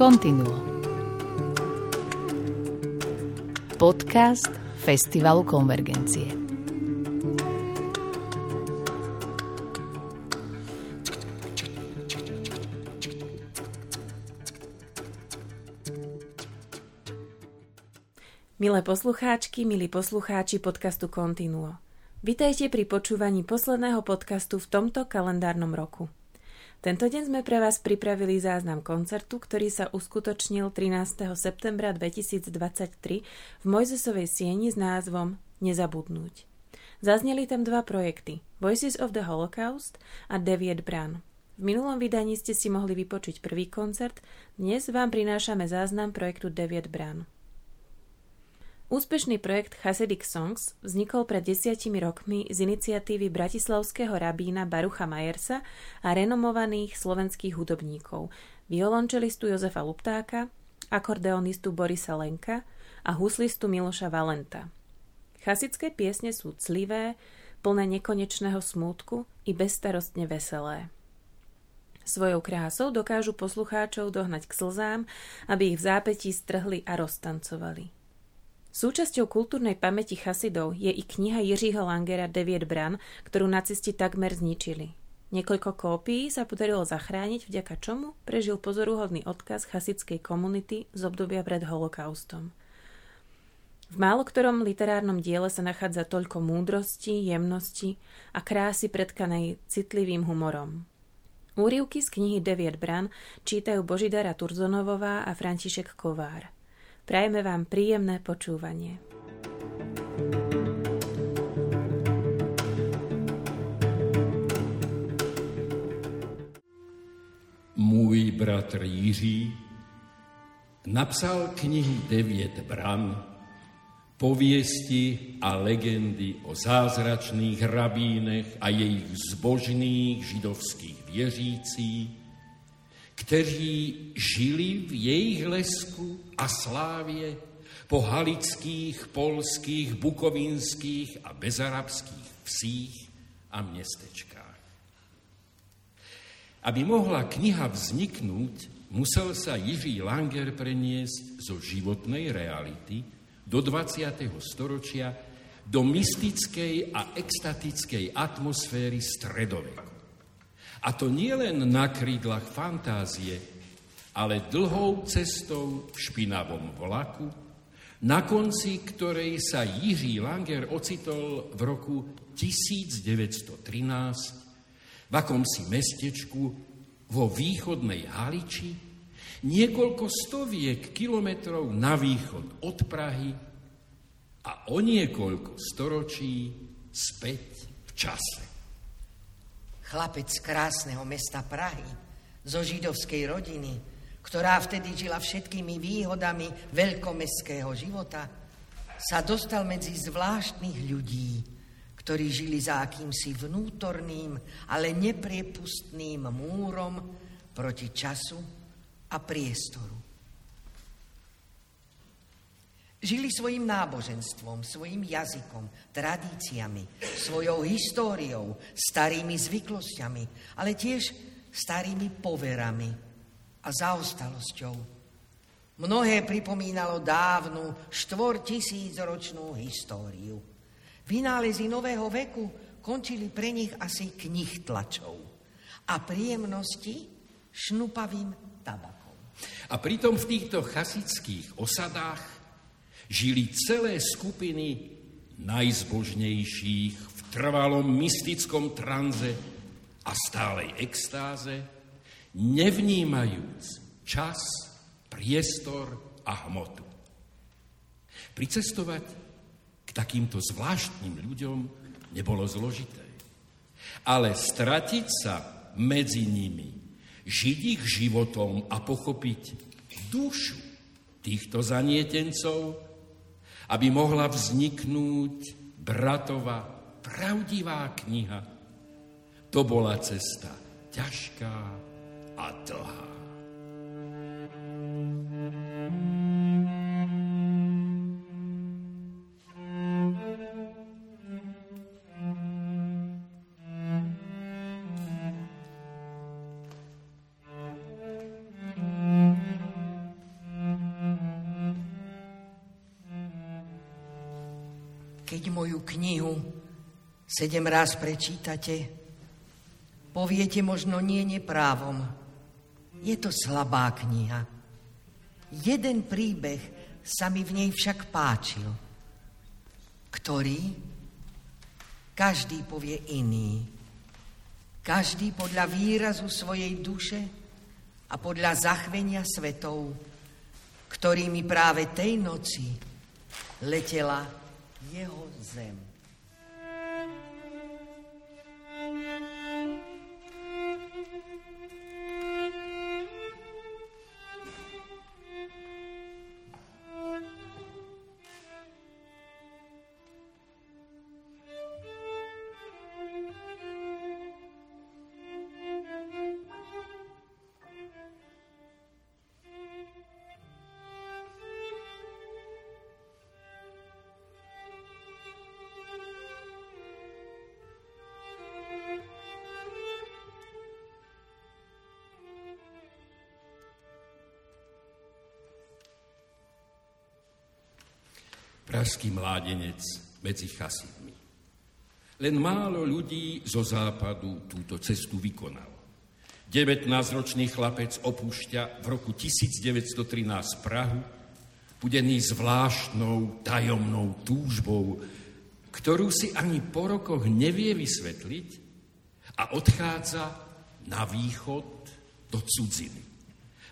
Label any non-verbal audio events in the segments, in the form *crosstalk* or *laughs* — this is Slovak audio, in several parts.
Continuo. Podcast Festivalu Konvergencie. Milé poslucháčky, milí poslucháči podcastu Continuo. Vitajte pri počúvaní posledného podcastu v tomto kalendárnom roku. Tento deň sme pre vás pripravili záznam koncertu, ktorý sa uskutočnil 13. septembra 2023 v Mojzesovej sieni s názvom Nezabudnúť. Zazneli tam dva projekty Voices of the Holocaust a Deviet Bran. V minulom vydaní ste si mohli vypočuť prvý koncert, dnes vám prinášame záznam projektu Deviet Bran. Úspešný projekt Hasidic Songs vznikol pred desiatimi rokmi z iniciatívy bratislavského rabína Barucha Majersa a renomovaných slovenských hudobníkov, violončelistu Jozefa Luptáka, akordeonistu Borisa Lenka a huslistu Miloša Valenta. Chasické piesne sú clivé, plné nekonečného smútku i bezstarostne veselé. Svojou krásou dokážu poslucháčov dohnať k slzám, aby ich v zápetí strhli a roztancovali. Súčasťou kultúrnej pamäti chasidov je i kniha Jiřího Langera Deviet Bran, ktorú nacisti takmer zničili. Niekoľko kópií sa podarilo zachrániť, vďaka čomu prežil pozoruhodný odkaz chasidskej komunity z obdobia pred holokaustom. V málo ktorom literárnom diele sa nachádza toľko múdrosti, jemnosti a krásy predkanej citlivým humorom. Úrivky z knihy Deviet Bran čítajú Božidara Turzonovová a František Kovár – Prajeme vám príjemné počúvanie. Můj bratr Jiří napsal knihu Devět bran, poviesti a legendy o zázračných rabínech a jejich zbožných židovských věřících, kteří žili v jejich lesku a slávě po halických, polských, bukovinských a bezarabských vsích a městečkách. Aby mohla kniha vzniknúť, musel sa Jiří Langer preniesť zo životnej reality do 20. storočia do mystickej a extatickej atmosféry stredoveku. A to nie len na krídlach fantázie, ale dlhou cestou v špinavom vlaku, na konci ktorej sa Jiří Langer ocitol v roku 1913 v akomsi mestečku vo východnej Haliči, niekoľko stoviek kilometrov na východ od Prahy a o niekoľko storočí späť v čase. Chlapec z krásneho mesta Prahy, zo židovskej rodiny, ktorá vtedy žila všetkými výhodami veľkomestského života, sa dostal medzi zvláštnych ľudí, ktorí žili za akýmsi vnútorným, ale nepriepustným múrom proti času a priestoru. Žili svojim náboženstvom, svojim jazykom, tradíciami, svojou históriou, starými zvyklosťami, ale tiež starými poverami a zaostalosťou. Mnohé pripomínalo dávnu štvortisícročnú históriu. Vynálezy nového veku končili pre nich asi knih tlačov a príjemnosti šnupavým tabakom. A pritom v týchto chasických osadách žili celé skupiny najzbožnejších v trvalom mystickom tranze a stálej extáze, nevnímajúc čas, priestor a hmotu. Pricestovať k takýmto zvláštnym ľuďom nebolo zložité. Ale stratiť sa medzi nimi, žiť ich životom a pochopiť dušu týchto zanietencov aby mohla vzniknúť bratova pravdivá kniha. To bola cesta ťažká a dlhá. Sedem raz prečítate, poviete možno nie neprávom. Je to slabá kniha. Jeden príbeh sa mi v nej však páčil. Ktorý? Každý povie iný. Každý podľa výrazu svojej duše a podľa zachvenia svetov, ktorými práve tej noci letela jeho zem. Pražský mládenec medzi chasidmi. Len málo ľudí zo západu túto cestu vykonalo. 19-ročný chlapec opúšťa v roku 1913 Prahu, budený zvláštnou tajomnou túžbou, ktorú si ani po rokoch nevie vysvetliť a odchádza na východ do cudziny.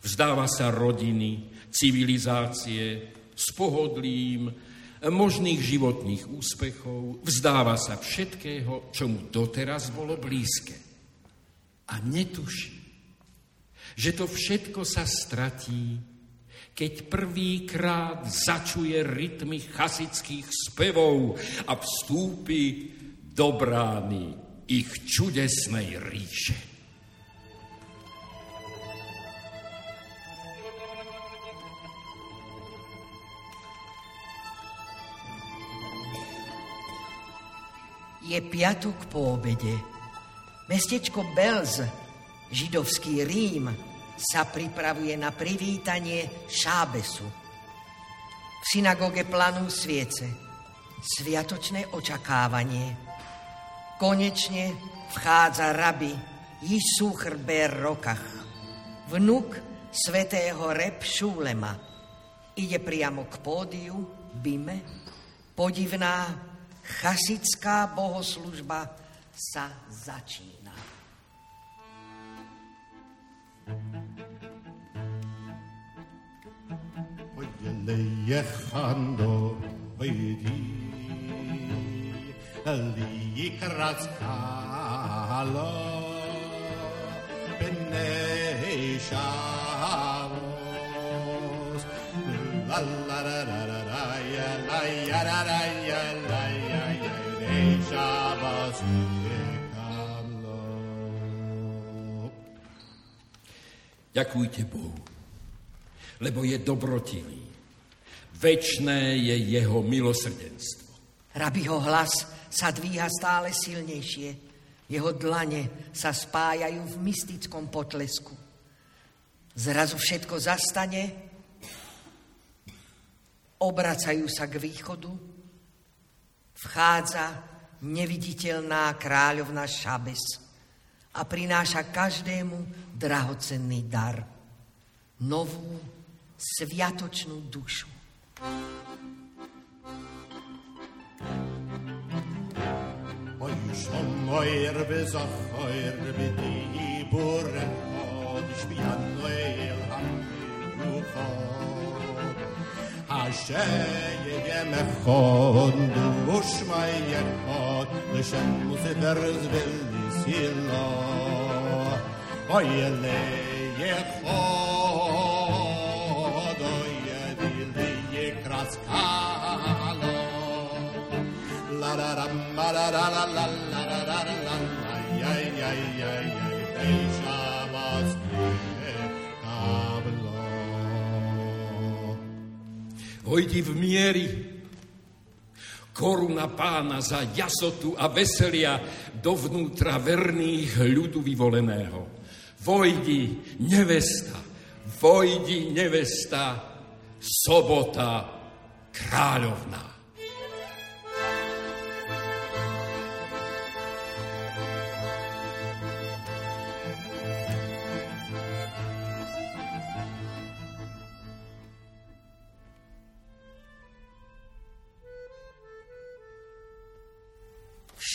Vzdáva sa rodiny, civilizácie, s pohodlím, možných životných úspechov, vzdáva sa všetkého, čo mu doteraz bolo blízke. A netuší, že to všetko sa stratí, keď prvýkrát začuje rytmy chasických spevov a vstúpi do brány ich čudesnej ríše. Je piatok po obede. Mestečko Belz, židovský Rím, sa pripravuje na privítanie Šábesu. V synagóge planú sviece, sviatočné očakávanie. Konečne vchádza rabi Jisúchr Ber Rokach, vnuk svetého Reb Šúlema. Ide priamo k pódiu, bime, podivná chasická bohoslužba sa začína. Lejechando vejdi, likrat kalo, bene shavos, la la la la la la la la la la la la Ďakujte Bohu, lebo je dobrotivý. Večné je jeho milosrdenstvo. Rabiho hlas sa dvíha stále silnejšie. Jeho dlane sa spájajú v mystickom potlesku. Zrazu všetko zastane, obracajú sa k východu, vchádza neviditeľná kráľovna Šabes a prináša každému drahocenný dar, novú sviatočnú dušu. Sommer besaffer mit i borren, og spjann og el han Jedziemy w hondusz, majer hod, lyszen musyder z willi silo. Ojele ye hod, oje willi ye kraskalo. La la la la la la la la la la la la la la la la la hojdi v miery. Koruna pána za jasotu a veselia dovnútra verných ľudu vyvoleného. Vojdi, nevesta, vojdi, nevesta, sobota, kráľovná.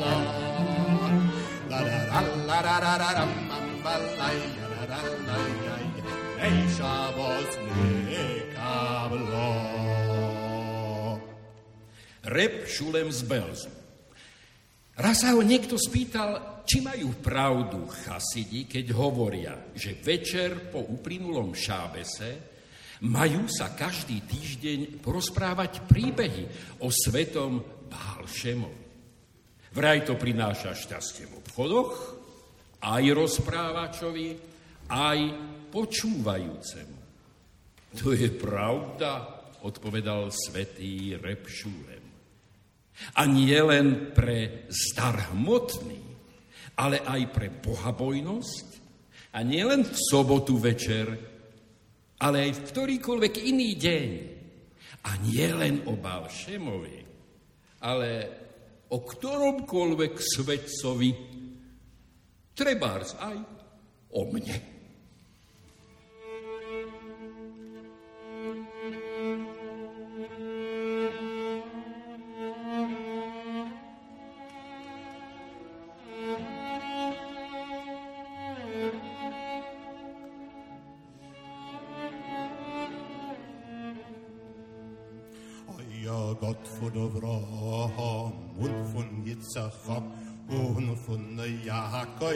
la. La la la la la la la la Rep Šulem z Belzu. Raz sa ho niekto spýtal, či majú pravdu chasidi, keď hovoria, že večer po uplynulom šábese majú sa každý týždeň porozprávať príbehy o svetom Bálšemovi. Vraj to prináša šťastie v obchodoch, aj rozprávačovi, aj počúvajúcemu. To je pravda, odpovedal svetý Repšúlem. A nie len pre zdar hmotný, ale aj pre bohabojnosť, a nie len v sobotu večer, ale aj v ktorýkoľvek iný deň. A nie len o Balšemovi, ale o ktoromkoľvek svetcovi, trebárs aj o mne. Gott von Abraham und von Yitzchak und von Jakob.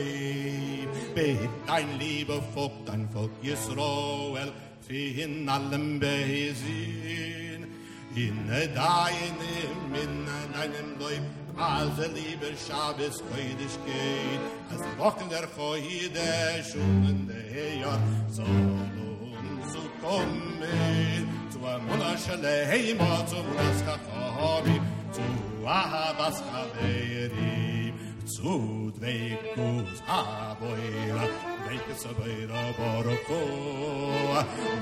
Bet dein lieber Volk, dein Volk Israel, in allem Besin. In deinem, in deinem Leib, als er lieber Schabes Koidisch geht, als Wochen der Koidisch und der Jahr soll uns zu kommen. אמונה שלהם עצום רסקה חובי צו אהבס חברים צו דבקוס אבוירה דבקס אבוירה ברוכו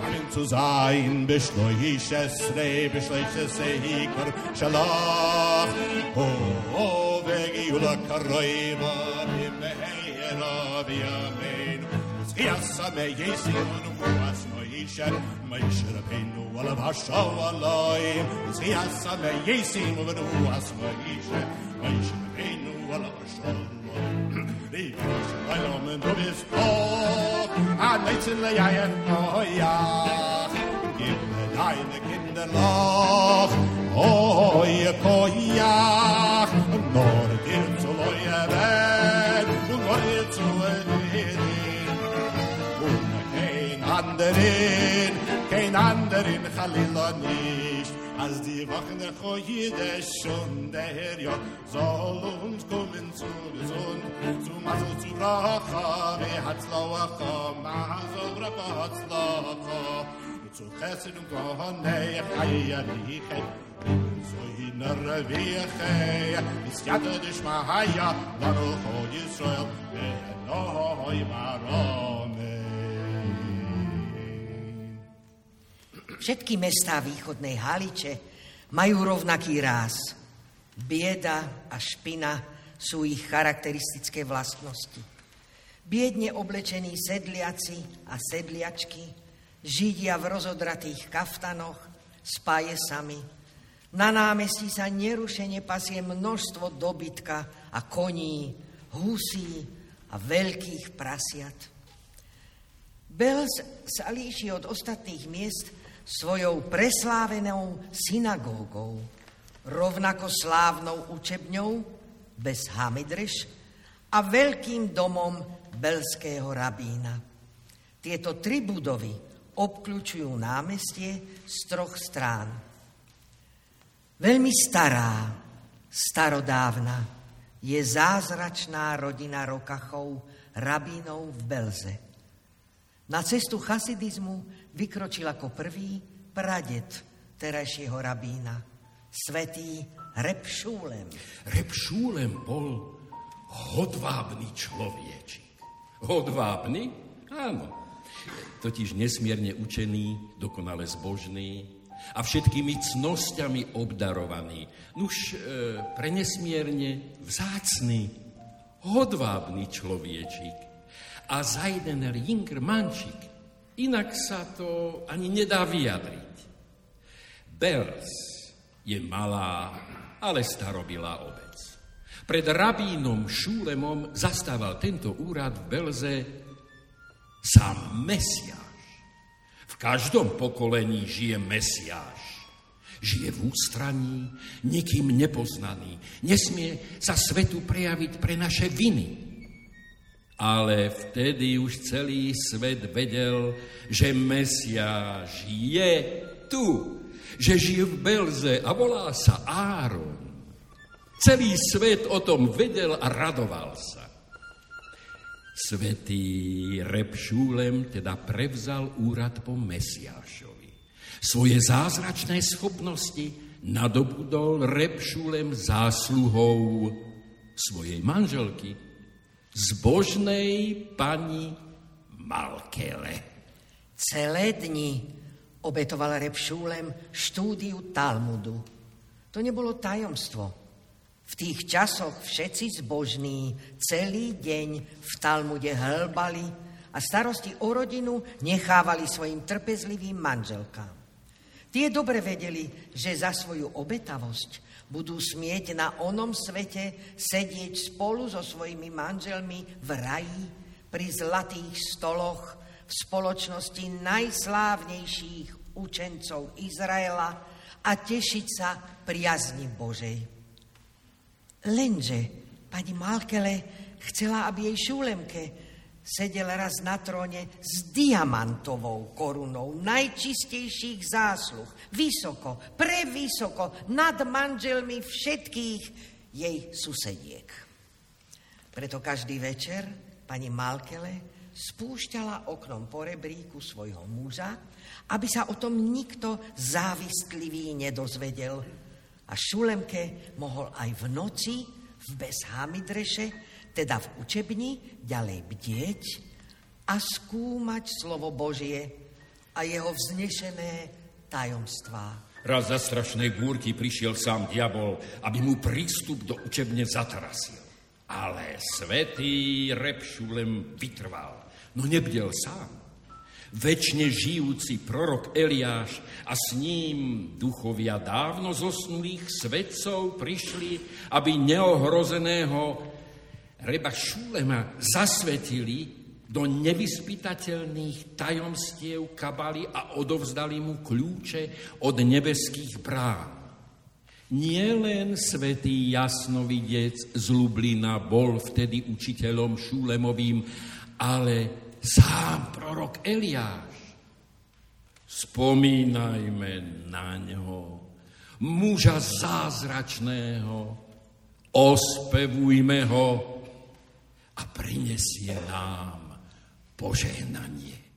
מאמין צו זין בשלויש עשרה בשלויש עשרה היקר שלח או וגיעו לקרויבה במהירה ויער يسا ميسيون واسنو يشر ميشر بينو ولا بحشا والله يسا ميسيون واسنو يشر ميشر بينو ولا بحشا ليش ولا من دوبس فوق عميت اللي يعين هويا جبنا دعينك in the love oh yeah اینان در این خلیلا نیست. از دیوخ نخواهید شون دهر یا زالون کمین سور زون سو مزو سورا خامی حتلا و خام معزو رفا حتلا خام تو خسن گاهانه خیلی خیلی زوی نروی خیلی نسیت دشمه هیا لنو خوی اسرائیل به نهای مرامه Všetky mestá východnej Haliče majú rovnaký ráz. Bieda a špina sú ich charakteristické vlastnosti. Biedne oblečení sedliaci a sedliačky, židia v rozodratých kaftanoch, s pajesami. Na námestí sa nerušene pasie množstvo dobytka a koní, husí a veľkých prasiat. Belz sa líši od ostatných miest svojou preslávenou synagógou, rovnako slávnou učebňou bez Hamidreš a veľkým domom belského rabína. Tieto tri budovy obklúčujú námestie z troch strán. Veľmi stará, starodávna je zázračná rodina Rokachov, rabínov v Belze. Na cestu chasidizmu vykročil ako prvý pradet terajšieho rabína, svetý Reb Šúlem. Reb Šúlem bol hodvábny človečik. Hodvábny? Áno. Totiž nesmierne učený, dokonale zbožný a všetkými cnosťami obdarovaný. Nuž e, prenesmierne vzácný, hodvábny človečik a za jeden ringer mančik. Inak sa to ani nedá vyjadriť. Bels je malá, ale starobilá obec. Pred rabínom Šúlemom zastával tento úrad v Belze sám Mesiáš. V každom pokolení žije Mesiáš. Žije v ústraní, nikým nepoznaný. Nesmie sa svetu prejaviť pre naše viny ale vtedy už celý svet vedel, že Mesiáš je tu, že žije v Belze a volá sa Áron. Celý svet o tom vedel a radoval sa. Svetý Repšúlem teda prevzal úrad po Mesiášovi. Svoje zázračné schopnosti nadobudol Repšúlem zásluhou svojej manželky, zbožnej pani Malkele. Celé dni obetoval Repšúlem štúdiu Talmudu. To nebolo tajomstvo. V tých časoch všetci zbožní celý deň v Talmude hlbali a starosti o rodinu nechávali svojim trpezlivým manželkám. Tie dobre vedeli, že za svoju obetavosť budú smieť na onom svete sedieť spolu so svojimi manželmi v raji pri zlatých stoloch v spoločnosti najslávnejších učencov Izraela a tešiť sa priazni Božej. Lenže pani Malkele chcela, aby jej šúlemke sedel raz na tróne s diamantovou korunou najčistejších zásluh, vysoko, prevysoko, nad manželmi všetkých jej susediek. Preto každý večer pani Malkele spúšťala oknom po rebríku svojho muža, aby sa o tom nikto závistlivý nedozvedel. A Šulemke mohol aj v noci v Bezhamidreše teda v učebni ďalej bdieť a skúmať slovo Božie a jeho vznešené tajomstvá. Raz za strašnej búrky prišiel sám diabol, aby mu prístup do učebne zatarasil. Ale svetý Repšulem vytrval, no nebdel sám. Večne žijúci prorok Eliáš a s ním duchovia dávno zosnulých svetcov prišli, aby neohrozeného Reba Šúlema zasvetili do nevyspytateľných tajomstiev kabali a odovzdali mu kľúče od nebeských brán. Nie len svetý jasnovidec z Lublina bol vtedy učiteľom Šúlemovým, ale sám prorok Eliáš. Spomínajme na ňo, muža zázračného, ospevujme ho, a prinesie nám požehnanie.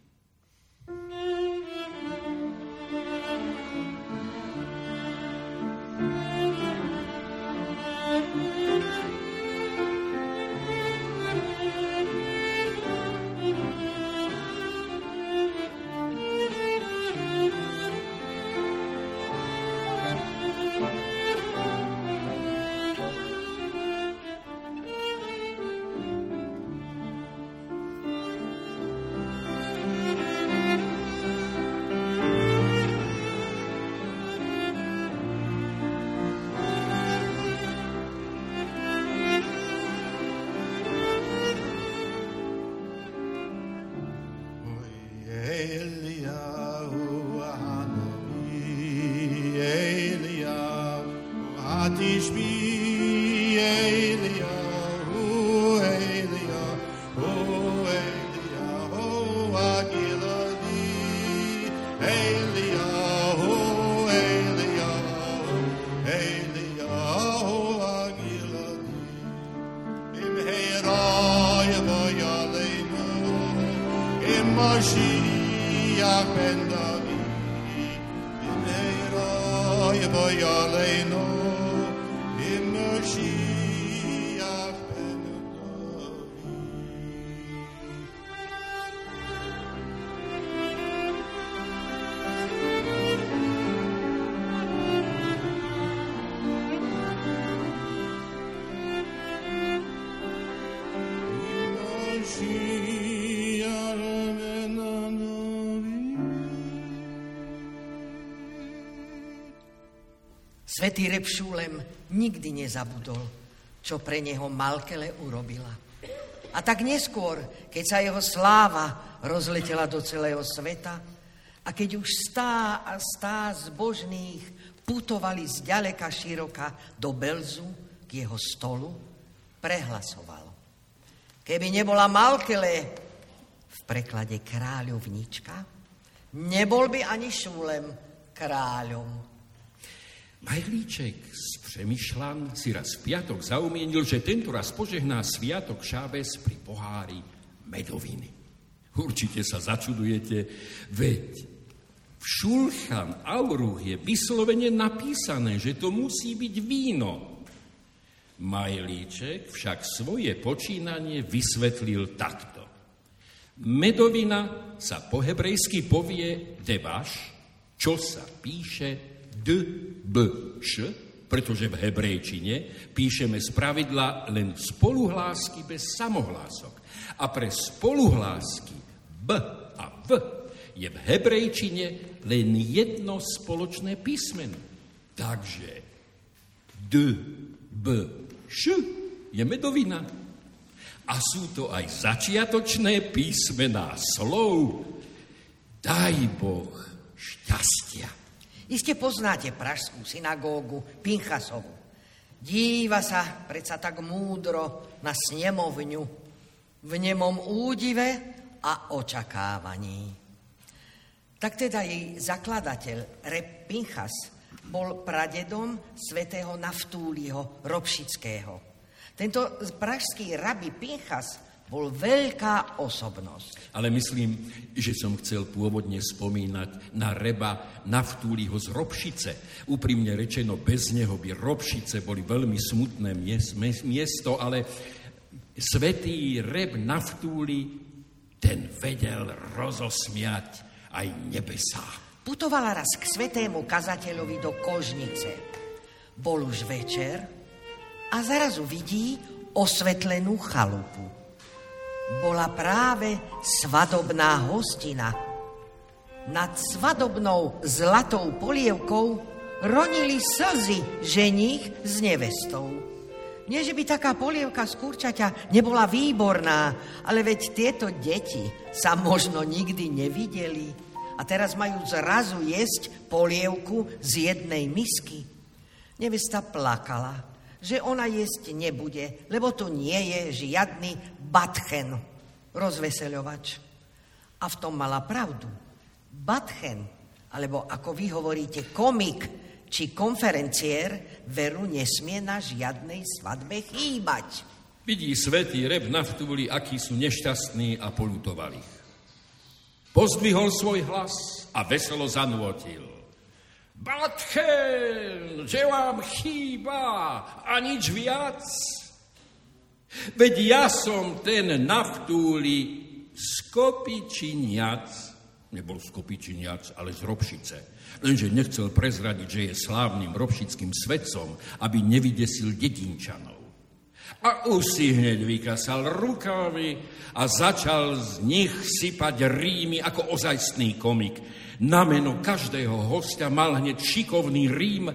Svetý Repšúlem nikdy nezabudol, čo pre neho Malkele urobila. A tak neskôr, keď sa jeho sláva rozletela do celého sveta a keď už stá a stá zbožných putovali z ďaleka široka do Belzu k jeho stolu, prehlasoval. Keby nebola Malkele v preklade kráľovnička, nebol by ani Šúlem kráľom. Majlíček z Přemýšľan si raz v piatok zaumienil, že tento raz požehná sviatok Šábes pri pohári medoviny. Určite sa začudujete, veď v Šulchan Auruch je vyslovene napísané, že to musí byť víno. Majlíček však svoje počínanie vysvetlil takto. Medovina sa po hebrejsky povie devaš, čo sa píše d, b, š, pretože v hebrejčine píšeme z pravidla len spoluhlásky bez samohlások. A pre spoluhlásky b a v je v hebrejčine len jedno spoločné písmeno. Takže d, b, š je medovina. A sú to aj začiatočné písmená slov. Daj Boh šťastia. Iste poznáte pražskú synagógu Pinchasovu. Díva sa predsa tak múdro na snemovňu v nemom údive a očakávaní. Tak teda jej zakladateľ Reb Pinchas bol pradedom svätého Naftúliho Robšického. Tento pražský rabi Pinchas bol veľká osobnosť. Ale myslím, že som chcel pôvodne spomínať na Reba Naftúliho z Robšice. Úprimne rečeno, bez neho by Robšice boli veľmi smutné miesto, ale svetý Reb Naftúli, ten vedel rozosmiať aj nebesá. Putovala raz k svetému kazateľovi do Kožnice. Bol už večer a zrazu vidí osvetlenú chalupu bola práve svadobná hostina. Nad svadobnou zlatou polievkou ronili slzy ženích s nevestou. Nie, že by taká polievka z kurčaťa nebola výborná, ale veď tieto deti sa možno nikdy nevideli a teraz majú zrazu jesť polievku z jednej misky. Nevesta plakala že ona jesť nebude, lebo tu nie je žiadny batchen, rozveseľovač. A v tom mala pravdu. Batchen, alebo ako vy hovoríte, komik či konferenciér, veru nesmie na žiadnej svadbe chýbať. Vidí svetý reb naftúli, akí sú nešťastní a polutovali. Pozdvihol svoj hlas a veselo zanúotil. Batchen, že vám chýba a nič viac. Veď ja som ten naftúli Skopičiniac, nebol Skopičiniac, ale z Robšice. Lenže nechcel prezradiť, že je slávnym robšickým svetcom, aby nevydesil dedinčanov. A už si hneď vykasal rukavy a začal z nich sypať rímy ako ozajstný komik. Na meno každého hostia mal hneď šikovný rím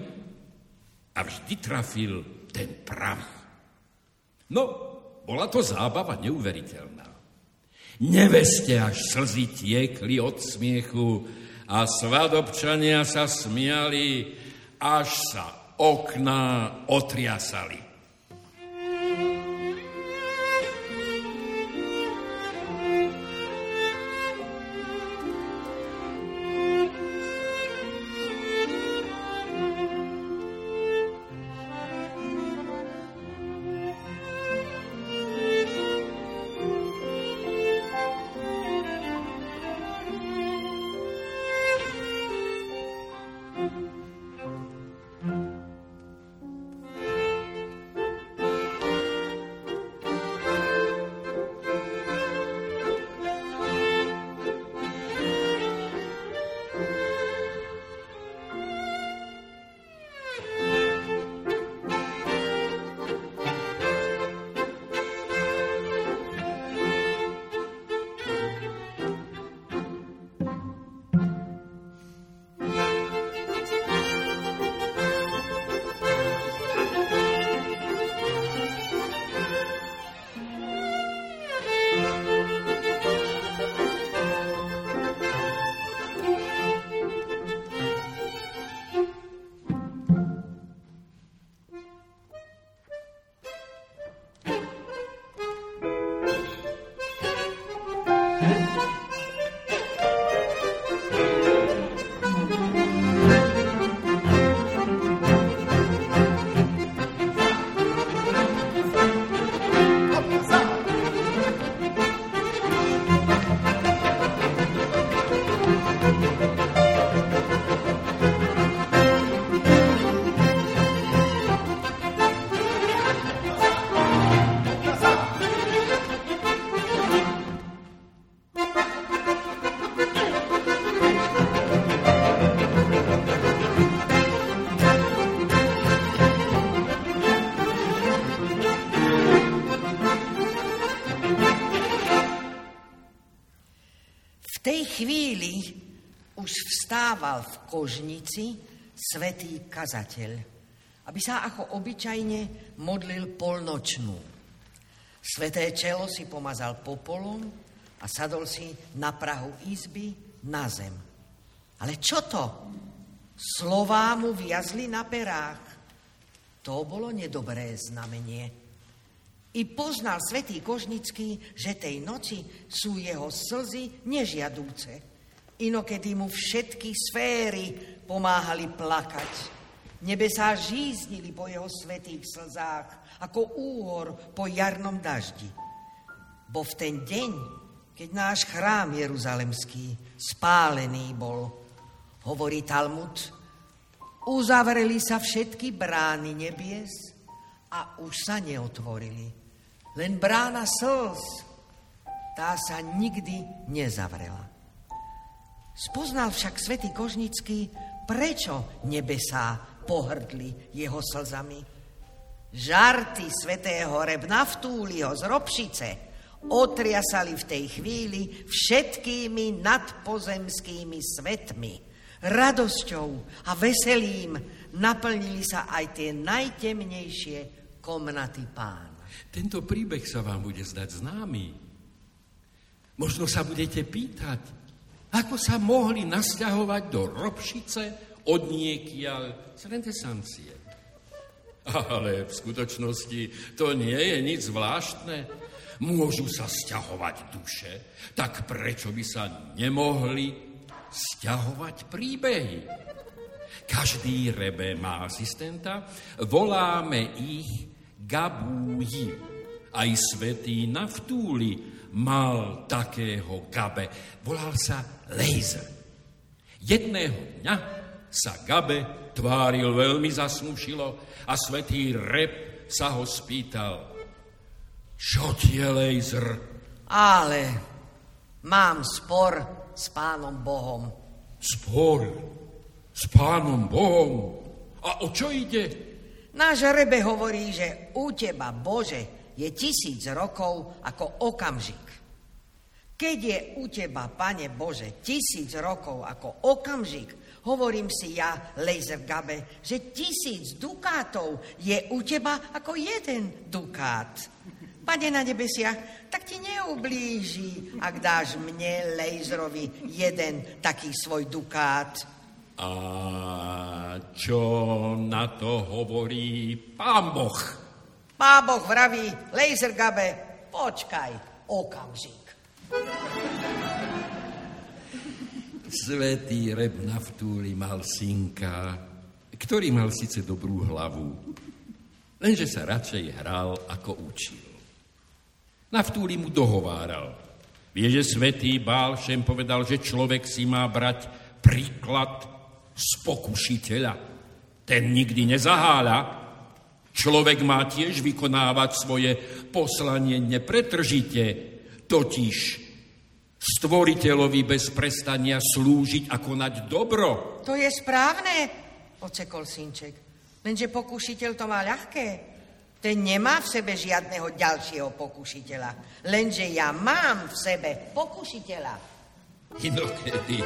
a vždy trafil ten pravý. No, bola to zábava neuveriteľná. Neveste až slzy tiekli od smiechu a svadobčania sa smiali, až sa okná otriasali. Chvíli už vstával v kožnici svetý kazateľ, aby sa ako obyčajne modlil polnočnú. Sveté čelo si pomazal popolom a sadol si na prahu izby na zem. Ale čo to? Slová mu viazli na perách. To bolo nedobré znamenie. I poznal svätý Kožnický, že tej noci sú jeho slzy nežiadúce. Inokedy mu všetky sféry pomáhali plakať. Nebesá žíznili po jeho svetých slzách, ako úhor po jarnom daždi. Bo v ten deň, keď náš chrám Jeruzalemský spálený bol, hovorí Talmud, uzavreli sa všetky brány nebies a už sa neotvorili. Len brána slz, tá sa nikdy nezavrela. Spoznal však svätý Kožnický, prečo nebesá pohrdli jeho slzami. Žarty svätého Reb Naftúliho z Robšice otriasali v tej chvíli všetkými nadpozemskými svetmi. Radosťou a veselím naplnili sa aj tie najtemnejšie komnaty pána. Tento príbeh sa vám bude zdať známy. Možno sa budete pýtať, ako sa mohli nasťahovať do Robšice od niekiaľ z renesancie. Ale v skutočnosti to nie je nič zvláštne. Môžu sa stiahovať duše, tak prečo by sa nemohli stiahovať príbehy? Každý rebe má asistenta, voláme ich gabúji. Aj svetý Naftúli mal takého Gabe. Volal sa Laser. Jedného dňa sa Gabe tváril veľmi zasmušilo a svetý Rep sa ho spýtal. Čo ti je Laser? Ale mám spor s pánom Bohom. Spor s pánom Bohom? A o čo ide? Náš Rebe hovorí, že u teba, Bože, je tisíc rokov ako okamžik. Keď je u teba, Pane Bože, tisíc rokov ako okamžik, hovorím si ja, Laser Gabe, že tisíc dukátov je u teba ako jeden dukát. Pane na nebesiach, tak ti neublíži, ak dáš mne, Laserovi, jeden taký svoj dukát. A čo na to hovorí pán Boh? Pán Boh vraví, Laser Gabe, počkaj, okamžik. Svetý Reb Naftúli mal synka, ktorý mal síce dobrú hlavu, lenže sa radšej hral, ako učil. Naftúli mu dohováral. Vie, že svetý Bálšem povedal, že človek si má brať príklad z pokušiteľa. Ten nikdy nezaháľa, Človek má tiež vykonávať svoje poslanie nepretržite, totiž stvoriteľovi bez prestania slúžiť a konať dobro. To je správne, ocekol synček. Lenže pokušiteľ to má ľahké. Ten nemá v sebe žiadneho ďalšieho pokušiteľa. Lenže ja mám v sebe pokušiteľa. Inokedy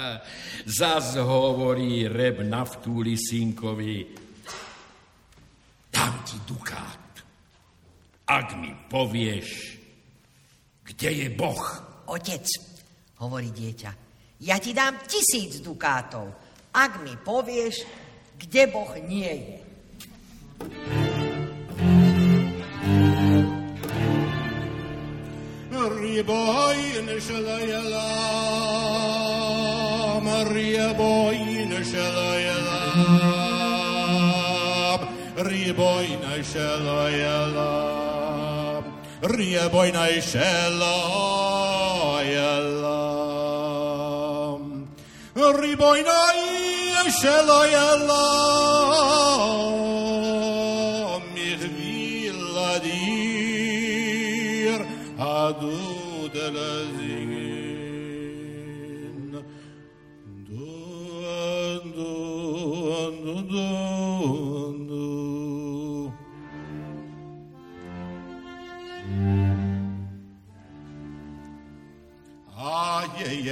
*laughs* zas hovorí Reb Naftúli synkovi, dám ti dukát. Ak mi povieš, kde je Boh. Otec, hovorí dieťa, ja ti dám tisíc dukátov, ak mi povieš, kde Boh nie je. Riboin shalayala, Riboin shalayala. Riboina shelo Rieboinai Shalom. Rieboinai Shalom.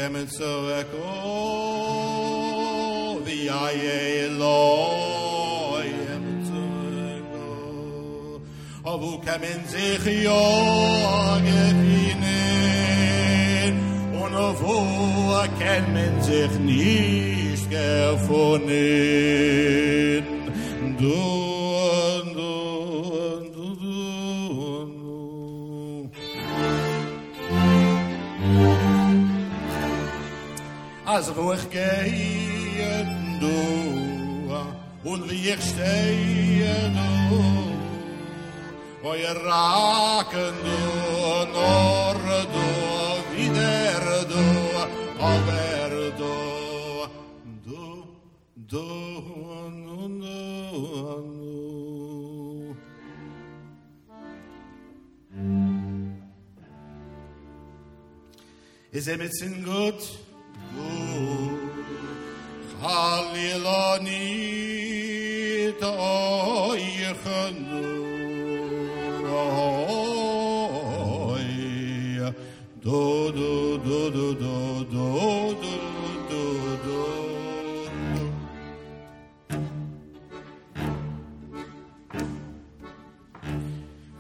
Emetzo echo. the Aye Eloi, Emetzo Eko, Avu Kamen Zichio, Gefine, und Avu erkennen sich als wo ich gehe du und wie ich stehe du ihr raken du nor du wieder du aber du du du du du Is it in good? Halilani toichenu do do do do do do do do do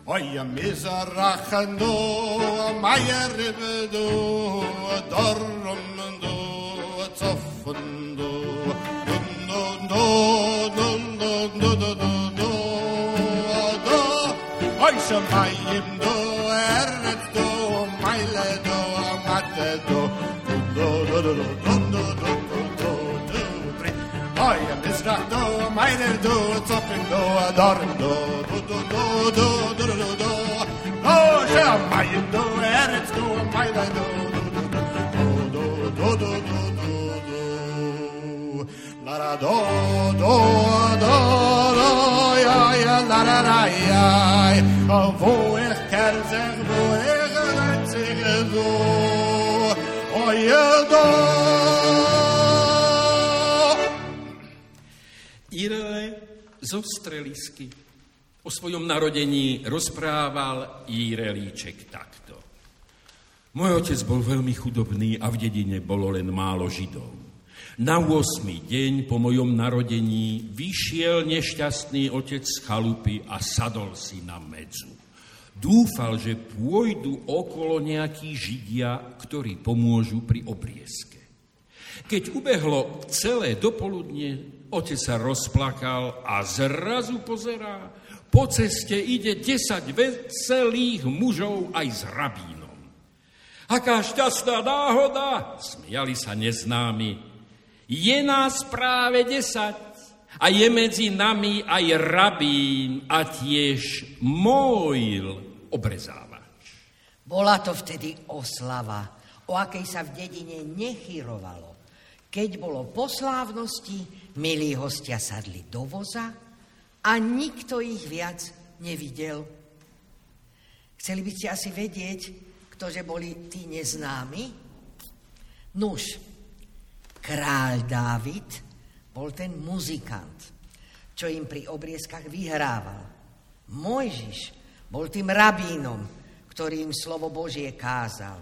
Oia mizarachando, maierbedo, dormendo, zoffendo, do do offen då. Oj, som do då, do då, do då, matte då. Oj, misrach då, majler då, toppen då, dorm då, då, då, då, då, då, då. Oj, som majen då, ärret då, majle då, do do do ja ja la la la ja so oh Irele zo strelisky o svojom narodení rozprával Irelíček takto. Môj otec bol veľmi chudobný a v dedine bolo len málo židov. Na 8. deň po mojom narodení vyšiel nešťastný otec z chalupy a sadol si na medzu. Dúfal, že pôjdu okolo nejakí židia, ktorí pomôžu pri obriezke. Keď ubehlo celé dopoludne, otec sa rozplakal a zrazu pozerá, po ceste ide 10 veselých mužov aj s rabínom. Aká šťastná náhoda, smiali sa neznámi. Je nás práve desať a je medzi nami aj rabín a tiež môj obrezávač. Bola to vtedy oslava, o akej sa v dedine nechyrovalo. Keď bolo po slávnosti, milí hostia sadli do voza a nikto ich viac nevidel. Chceli by ste asi vedieť, ktože boli tí neznámi? Nuž, kráľ Dávid bol ten muzikant, čo im pri obriezkach vyhrával. Mojžiš bol tým rabínom, ktorý im slovo Božie kázal.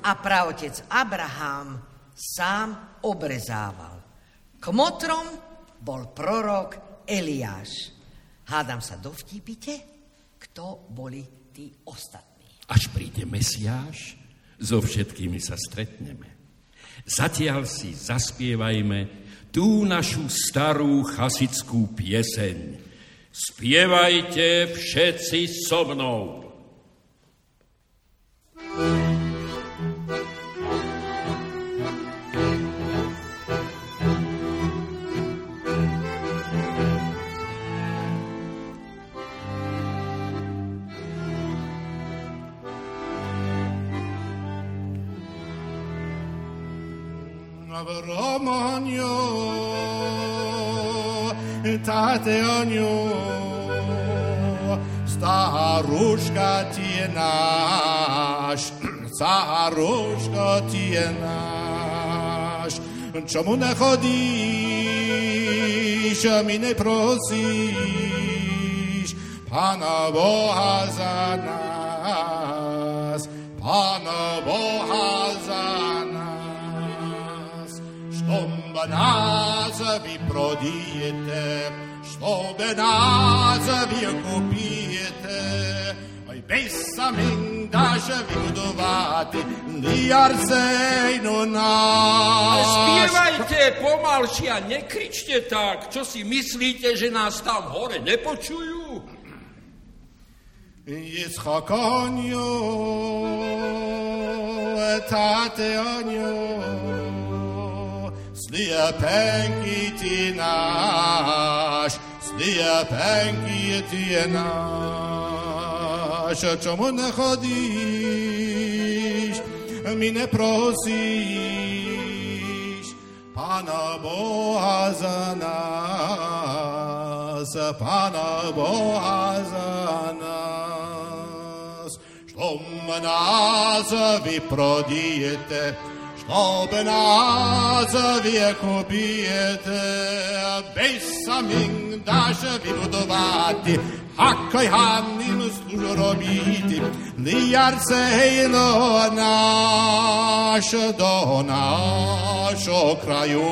A praotec Abraham sám obrezával. Kmotrom bol prorok Eliáš. Hádam sa, dovtípite, kto boli tí ostatní. Až príde Mesiáš, so všetkými sa stretneme. Zatiaľ si zaspievajme tú našu starú chasickú pieseň. Spievajte všetci so mnou. όνιο, tate όνιο, staruška ti je naš, staruško ti je naš. Čemu ne hodis, chodíš, mi ne prosíš, Pana Boha za nás, Pana Boha za nas. Što назови продиете, чтобы назови купите. Ой, без самим даже вдувати, ни Арсейну наш. Spievajte pomalšie a nekričte tak. Čo si myslíte, že nás tam hore nepočujú? Yitzchakon yo, Tateon yo, Slijepenkite naš, slijepenkite naš, čemu ne hodiš, mi ne prosiš, Pana Boha za nas, Pana Boha nas, vi Štobenaca wie kobiety, bez samingda się wybudowati, hakaj hannim służo robiti, lijarsejno nasze do naszego kraju,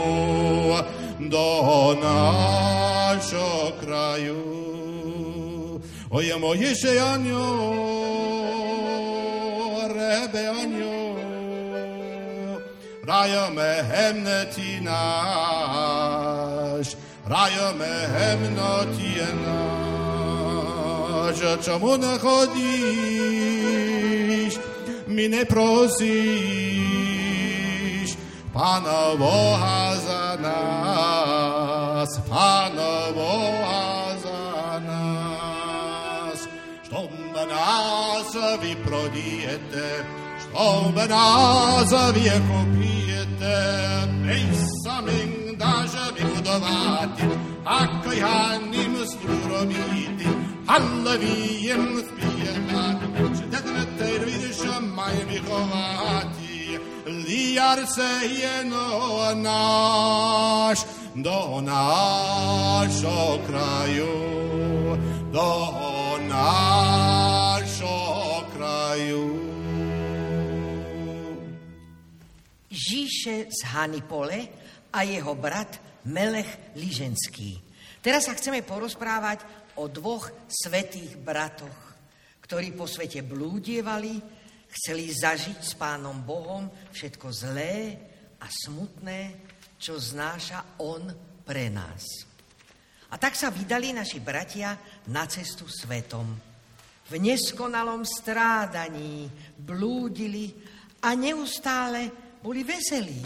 do naszego kraju. Oje moje się anio, rebe anio, Rajome hemneti náš, rajome hemnoti je náš. Čomu nechodíš, mi neprosíš, Pána Boha za nás, Pána Boha za nás. Što nás vy prodijete, obraza wieku pijete, byś samym darze budowaty, a kochanym spróbity, Hallewijem wpijetaty, czy dedne terwisze mają wychowaty. Liar se jeno nasz, do naszego kraju, do naszego kraju. Žíše z Hanipole a jeho brat Melech Liženský. Teraz sa chceme porozprávať o dvoch svetých bratoch, ktorí po svete blúdievali, chceli zažiť s Pánom Bohom všetko zlé a smutné, čo znáša On pre nás. A tak sa vydali naši bratia na cestu svetom. V neskonalom strádaní blúdili a neustále boli veselí,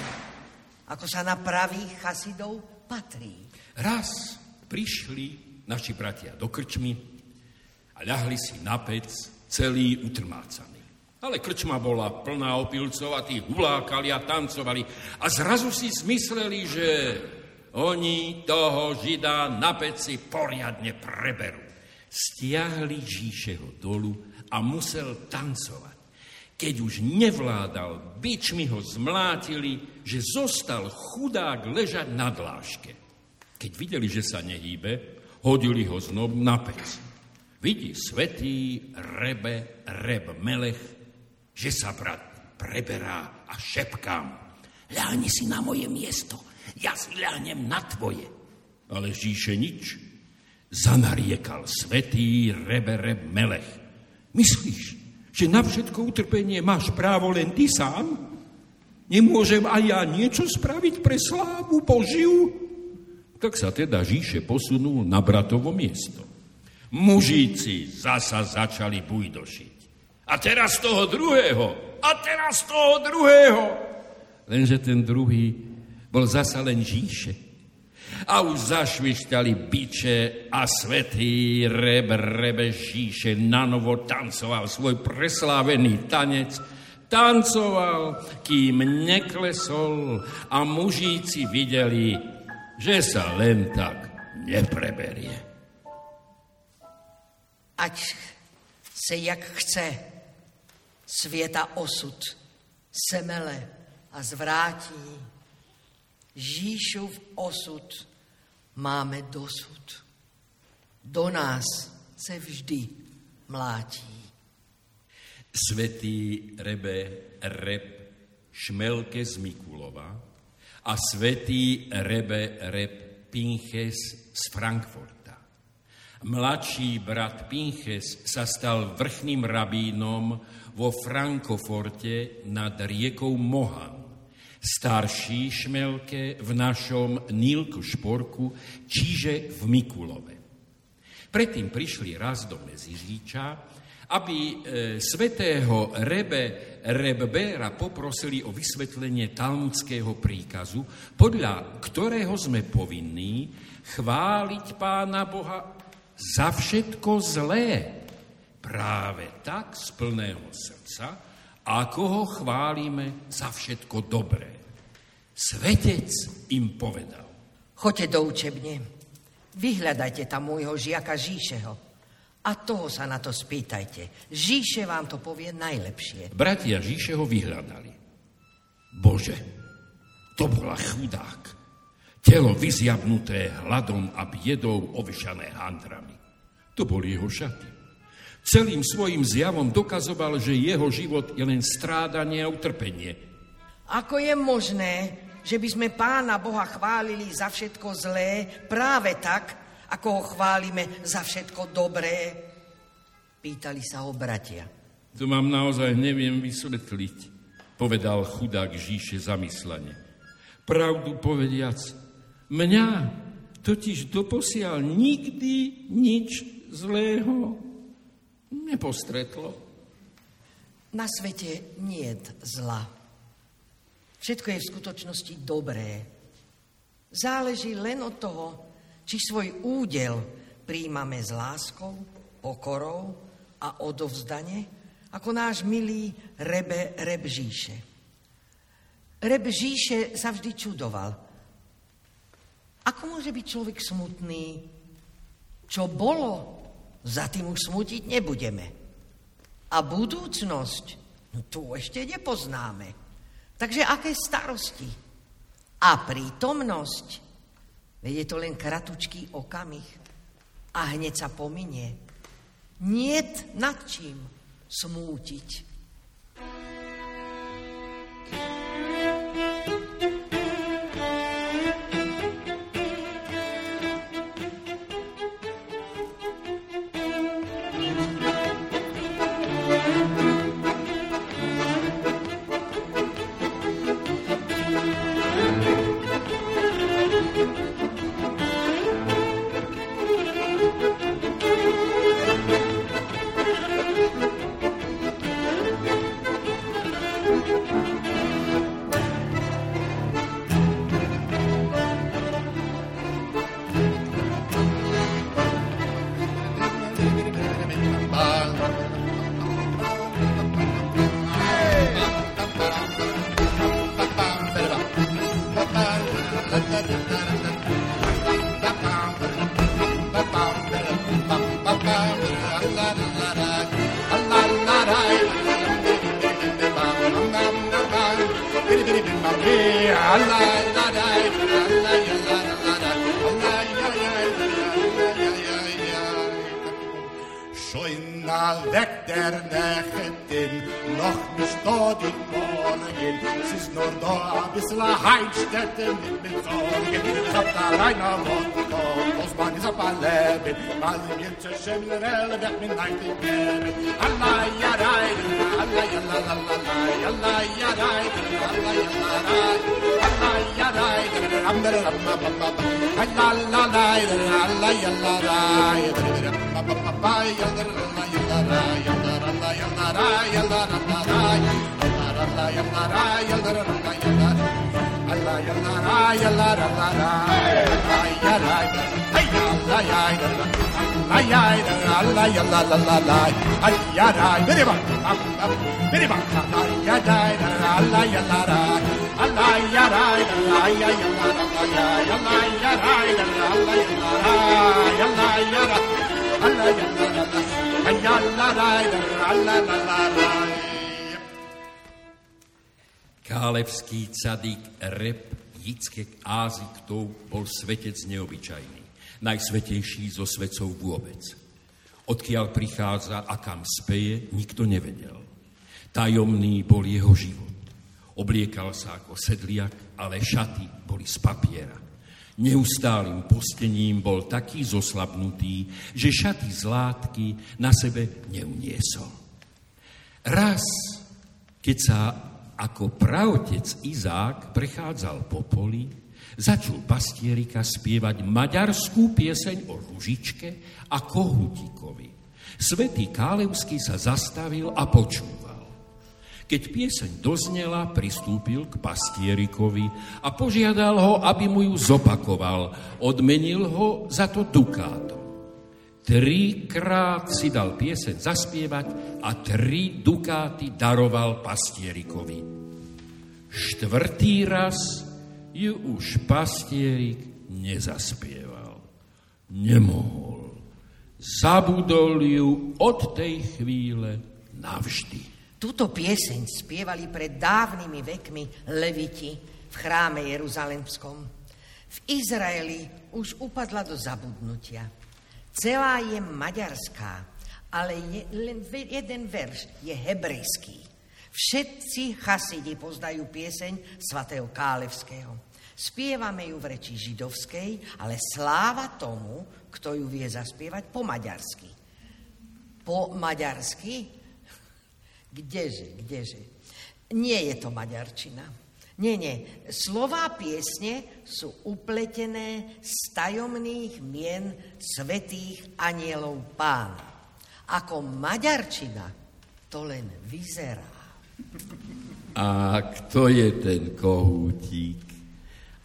ako sa na pravých chasidov patrí. Raz prišli naši bratia do krčmy a ľahli si na pec celý utrmácaný. Ale krčma bola plná opilcov a tí hulákali a tancovali a zrazu si zmysleli, že oni toho žida na peci poriadne preberú. Stiahli Žíšeho dolu a musel tancovať. Keď už nevládal, bičmi ho zmlátili, že zostal chudák ležať na dláške. Keď videli, že sa nehýbe, hodili ho znovu na pec. Vidí svetý Rebe, Reb Melech, že sa brat preberá a šepkám. Ľahni si na moje miesto, ja si ľahnem na tvoje. Ale Žíše nič. Zanariekal svetý Rebe, Reb Melech. Myslíš, že na všetko utrpenie máš právo len ty sám? Nemôžem aj ja niečo spraviť pre slávu Božiu? Tak sa teda Žíše posunul na bratovo miesto. Mužíci zasa začali bujdošiť. A teraz toho druhého, a teraz toho druhého. Lenže ten druhý bol zasa len Žíše. A už zašvišťali biče a svetý reb, rebe Žíše nanovo tancoval svoj preslávený tanec, tancoval, kým neklesol a mužíci videli, že sa len tak nepreberie. Ať se jak chce světa osud semele a zvrátí, Žíšův osud máme dosud. Do nás se vždy mlátí. Svetý Rebe Reb Šmelke z Mikulova a svätý Rebe Reb Pinches z Frankfurta. Mladší brat Pinches sa stal vrchným rabínom vo Frankoforte nad riekou Mohan. Starší šmelke v našom Nílku Šporku, čiže v Mikulove. Predtým prišli raz do Meziříča, aby e, svetého Rebe Rebbera poprosili o vysvetlenie talmudského príkazu, podľa ktorého sme povinní chváliť Pána Boha za všetko zlé, práve tak z plného srdca, ako ho chválime za všetko dobré. Svetec im povedal. Choďte do učebne, vyhľadajte tam môjho žiaka Žíšeho a toho sa na to spýtajte. Žíše vám to povie najlepšie. Bratia Žíšeho vyhľadali. Bože, to bola chudák. Telo vyzjabnuté hladom a biedou ovešané handrami. To boli jeho šaty. Celým svojim zjavom dokazoval, že jeho život je len strádanie a utrpenie. Ako je možné, že by sme Pána Boha chválili za všetko zlé práve tak, ako ho chválime za všetko dobré? Pýtali sa ho bratia. To vám naozaj neviem vysvetliť, povedal chudák Žíše zamyslene. Pravdu povediac, mňa totiž doposiaľ nikdy nič zlého nepostretlo. Na svete nie zla. Všetko je v skutočnosti dobré. Záleží len od toho, či svoj údel príjmame s láskou, pokorou a odovzdane, ako náš milý Rebe Rebžíše. Rebžíše sa vždy čudoval. Ako môže byť človek smutný? Čo bolo, za tým už smutiť nebudeme. A budúcnosť, no tu ešte nepoznáme. Takže aké starosti? A prítomnosť, veď je to len kratučký okamih a hneď sa pominie. Niet nad čím smútiť. Wird mir nein die Gäbe. Allah ja rei, Allah ja la la la la, Allah ja rei, Allah ja la la, Allah ja rei, Ramber ramma ba ba ba. Allah la la, Allah ja la la, ba ba ba ba, ya la Allah Kálevský cadík Rep Jickek Áziktov bol svetec neobyčajný, najsvetejší zo svetcov vôbec. Odkiaľ prichádza a kam speje, nikto nevedel. Tajomný bol jeho život. Obliekal sa ako sedliak, ale šaty boli z papiera. Neustálým postením bol taký zoslabnutý, že šaty z látky na sebe neuniesol. Raz, keď sa ako pravotec Izák prechádzal po poli, začul pastierika spievať maďarskú pieseň o ružičke a kohutikovi. Svetý Kálevský sa zastavil a počul. Keď pieseň doznela, pristúpil k pastierikovi a požiadal ho, aby mu ju zopakoval. Odmenil ho za to dukátom. Trikrát si dal pieseň zaspievať a tri dukáty daroval pastierikovi. Štvrtý raz ju už pastierik nezaspieval. Nemohol. Zabudol ju od tej chvíle navždy. Túto pieseň spievali pred dávnymi vekmi leviti v chráme Jeruzalemskom. V Izraeli už upadla do zabudnutia. Celá je maďarská, ale je, len jeden verš je hebrejský. Všetci chasidi poznajú pieseň svatého Kálevského. Spievame ju v reči židovskej, ale sláva tomu, kto ju vie zaspievať po maďarsky. Po maďarsky *laughs* Kdeže, kdeže. Nie je to maďarčina. Nie, nie. Slová piesne sú upletené z tajomných mien svetých anielov pána. Ako maďarčina to len vyzerá. A kto je ten kohútik?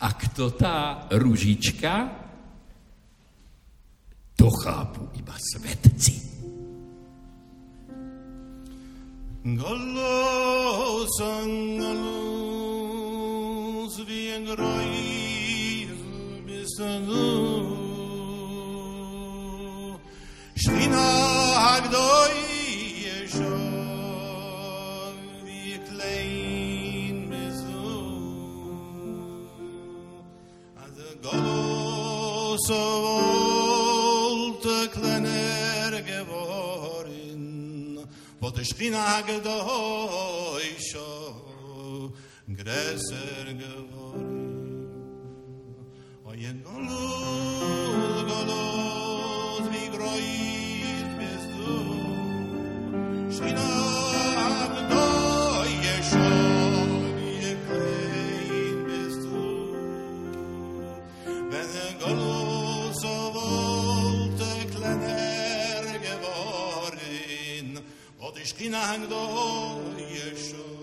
A kto tá ružička? To chápu iba svetci. groß wie ein Greusel bist du. Schrina hagdoi schon, wie klein bist du. Gresser geworden. A jen galos, galos, wie ein galos so.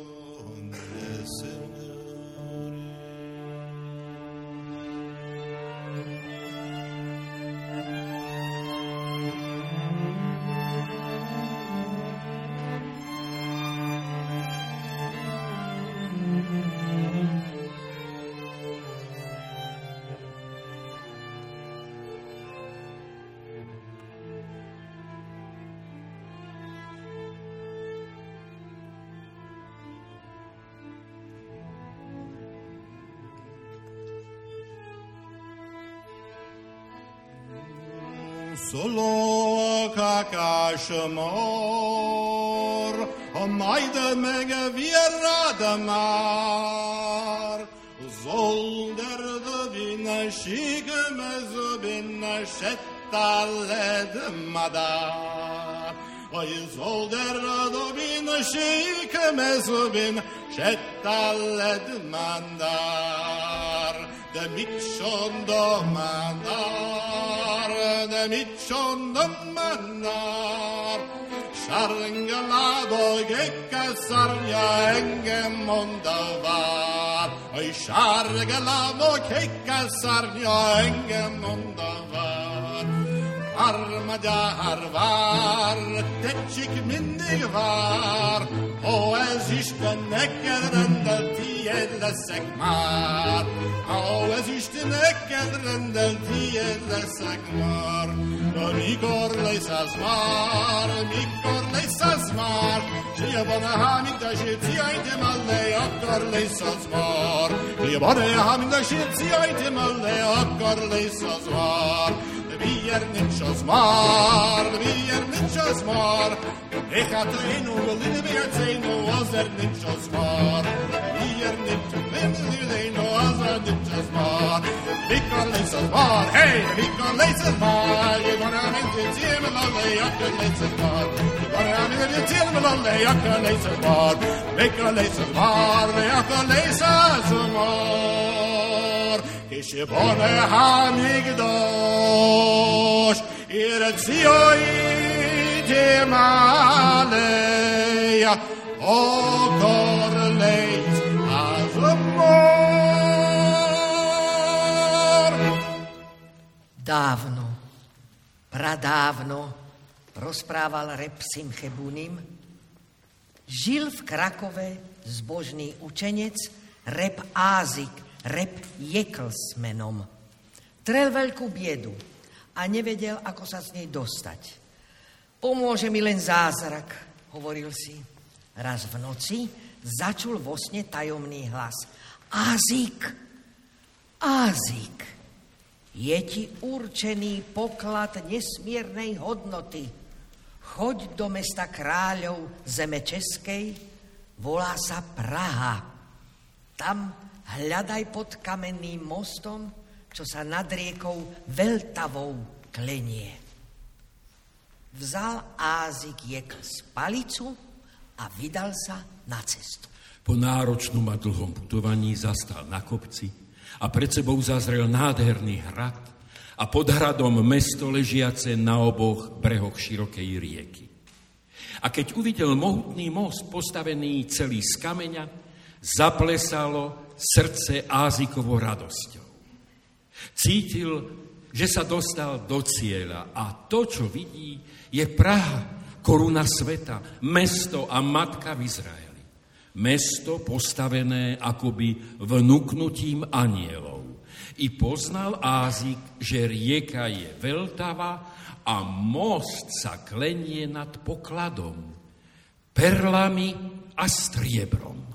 solo kakashmor Amay da mega vierra da mar Zol derdi bina şigmez bina şettaled madar Ay zol derdi bina şigmez bina şettaled mandar Demik şondomandar micciondo mannar Sharngalato che cazzarnia enge mondavar Oi shargalato che cazzarnia enge mondavar Armada harvar teçik mindig var. O ez işte ne kadar tiyellesek már. A ezüstnek kedrenden tiyellesek már. Mikor lesz az már, mikor lesz az már, Sia bana hamintashir tiyaytim alle akkor lesz az már. Sia bana hamintashir tiyaytim alle akkor lesz az már. vier nitschos mar, vier nitschos mar. Ich hat rein und will in mir sein, wo was er nitschos mar. Vier nitschos, wenn sie rein, wo was er nitschos mar. Vikar leises mar, hey, vikar leises mar. You gonna make the team and all the yakar leises mar. You gonna make the team and all the yakar leises mar. Vikar. mikor, és van-e hámigdos, érziai gyemáleja, akkor légy az mor. Dávno, pradávno rozprával rep Chebunim, žil v Krakove zbožný učenec Rep Ázik, rep Jekl s menom. Trel veľkú biedu a nevedel, ako sa z nej dostať. Pomôže mi len zázrak, hovoril si. Raz v noci začul vo sne tajomný hlas. Ázik, Ázik, je ti určený poklad nesmiernej hodnoty. Choď do mesta kráľov zeme Českej, volá sa Praha. Tam hľadaj pod kamenným mostom, čo sa nad riekou Veľtavou klenie. Vzal Ázik jekl z palicu a vydal sa na cestu. Po náročnom a dlhom putovaní zastal na kopci a pred sebou zazrel nádherný hrad a pod hradom mesto ležiace na oboch brehoch širokej rieky. A keď uvidel mohutný most postavený celý z kameňa, zaplesalo srdce Ázikovo radosťou. Cítil, že sa dostal do cieľa a to, čo vidí, je Praha, koruna sveta, mesto a matka v Izraeli. Mesto postavené akoby vnúknutím anielov. I poznal Ázik, že rieka je veľtava a most sa klenie nad pokladom, perlami a striebrom.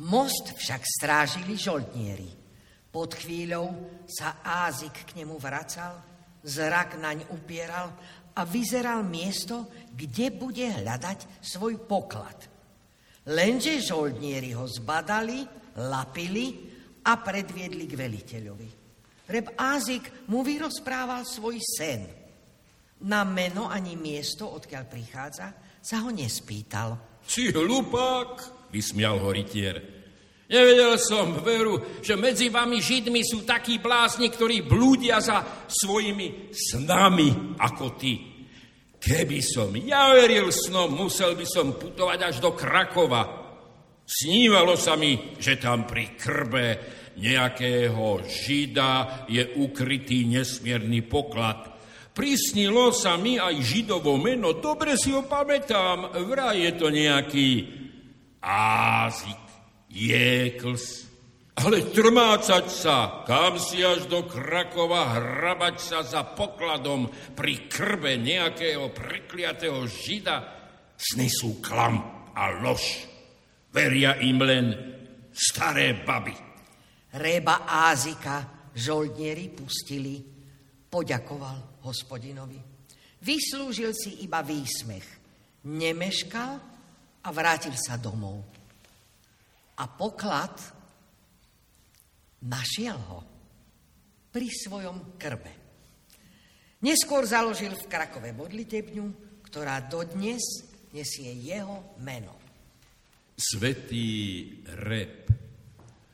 Most však strážili žoldnieri. Pod chvíľou sa Ázik k nemu vracal, zrak naň upieral a vyzeral miesto, kde bude hľadať svoj poklad. Lenže žoldnieri ho zbadali, lapili a predviedli k veliteľovi. Reb Ázik mu vyrozprával svoj sen. Na meno ani miesto, odkiaľ prichádza, sa ho nespýtal. Si hlupák, vysmial ho rytier. Nevedel som veru, že medzi vami Židmi sú takí blázni, ktorí blúdia za svojimi snami ako ty. Keby som ja veril snom, musel by som putovať až do Krakova. Snívalo sa mi, že tam pri krbe nejakého Žida je ukrytý nesmierny poklad. Prisnilo sa mi aj Židovo meno, dobre si ho pamätám, vraj je to nejaký Ázik. Jekls, ale trmácať sa, kam si až do Krakova, hrabať sa za pokladom pri krbe nejakého prekliatého žida, sny sú klam a lož. Veria im len staré baby. Réba Ázika žoldnieri pustili, poďakoval hospodinovi. Vyslúžil si iba výsmech, nemeškal a vrátil sa domov a poklad našiel ho pri svojom krbe. Neskôr založil v Krakove modlitebňu, ktorá dodnes nesie jeho meno. Svetý Rep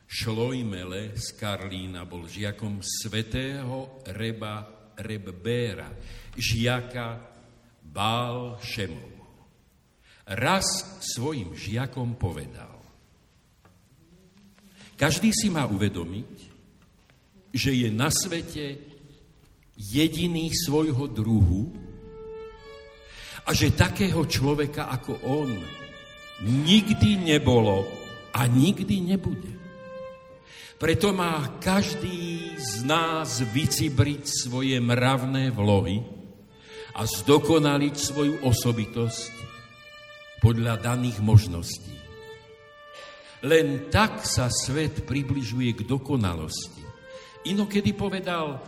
Šlojmele z Karlína bol žiakom svetého Reba Rebbéra, žiaka Bál Šemov. Raz svojim žiakom povedal, každý si má uvedomiť, že je na svete jediný svojho druhu a že takého človeka ako on nikdy nebolo a nikdy nebude. Preto má každý z nás vycibriť svoje mravné vlohy a zdokonaliť svoju osobitosť podľa daných možností. Len tak sa svet približuje k dokonalosti. Inokedy povedal,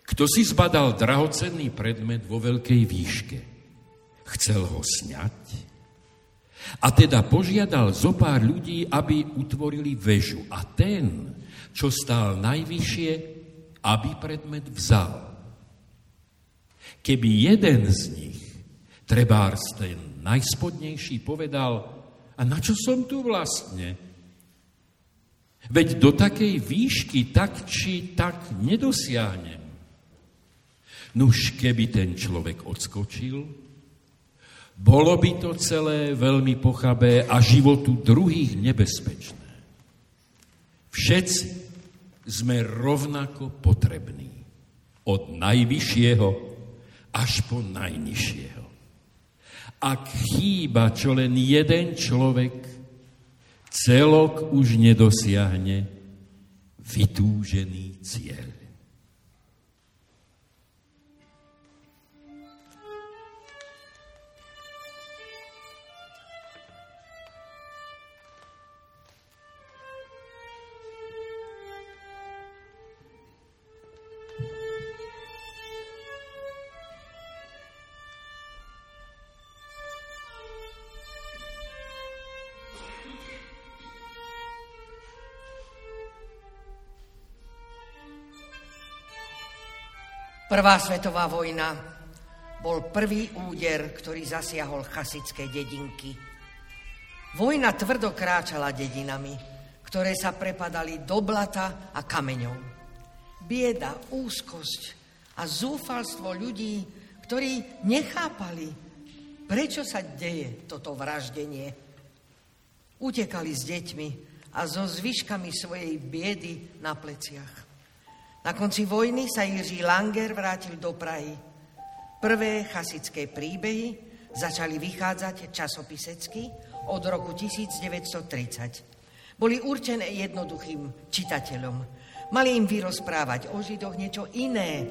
Kto si zbadal drahocenný predmet vo veľkej výške, chcel ho sňať a teda požiadal zo pár ľudí, aby utvorili väžu. A ten, čo stál najvyššie, aby predmet vzal. Keby jeden z nich, trebárs ten najspodnejší, povedal, a na čo som tu vlastne? Veď do takej výšky tak či tak nedosiahnem. Nuž keby ten človek odskočil, bolo by to celé veľmi pochabé a životu druhých nebezpečné. Všetci sme rovnako potrební. Od najvyššieho až po najnižšieho. Ak chýba čo len jeden človek, celok už nedosiahne vytúžený cieľ. Prvá svetová vojna bol prvý úder, ktorý zasiahol chasické dedinky. Vojna tvrdo kráčala dedinami, ktoré sa prepadali do blata a kameňov. Bieda, úzkosť a zúfalstvo ľudí, ktorí nechápali, prečo sa deje toto vraždenie. Utekali s deťmi a so zvyškami svojej biedy na pleciach. Na konci vojny sa Jiří Langer vrátil do Prahy. Prvé chasické príbehy začali vychádzať časopisecky od roku 1930. Boli určené jednoduchým čitateľom. Mali im vyrozprávať o Židoch niečo iné,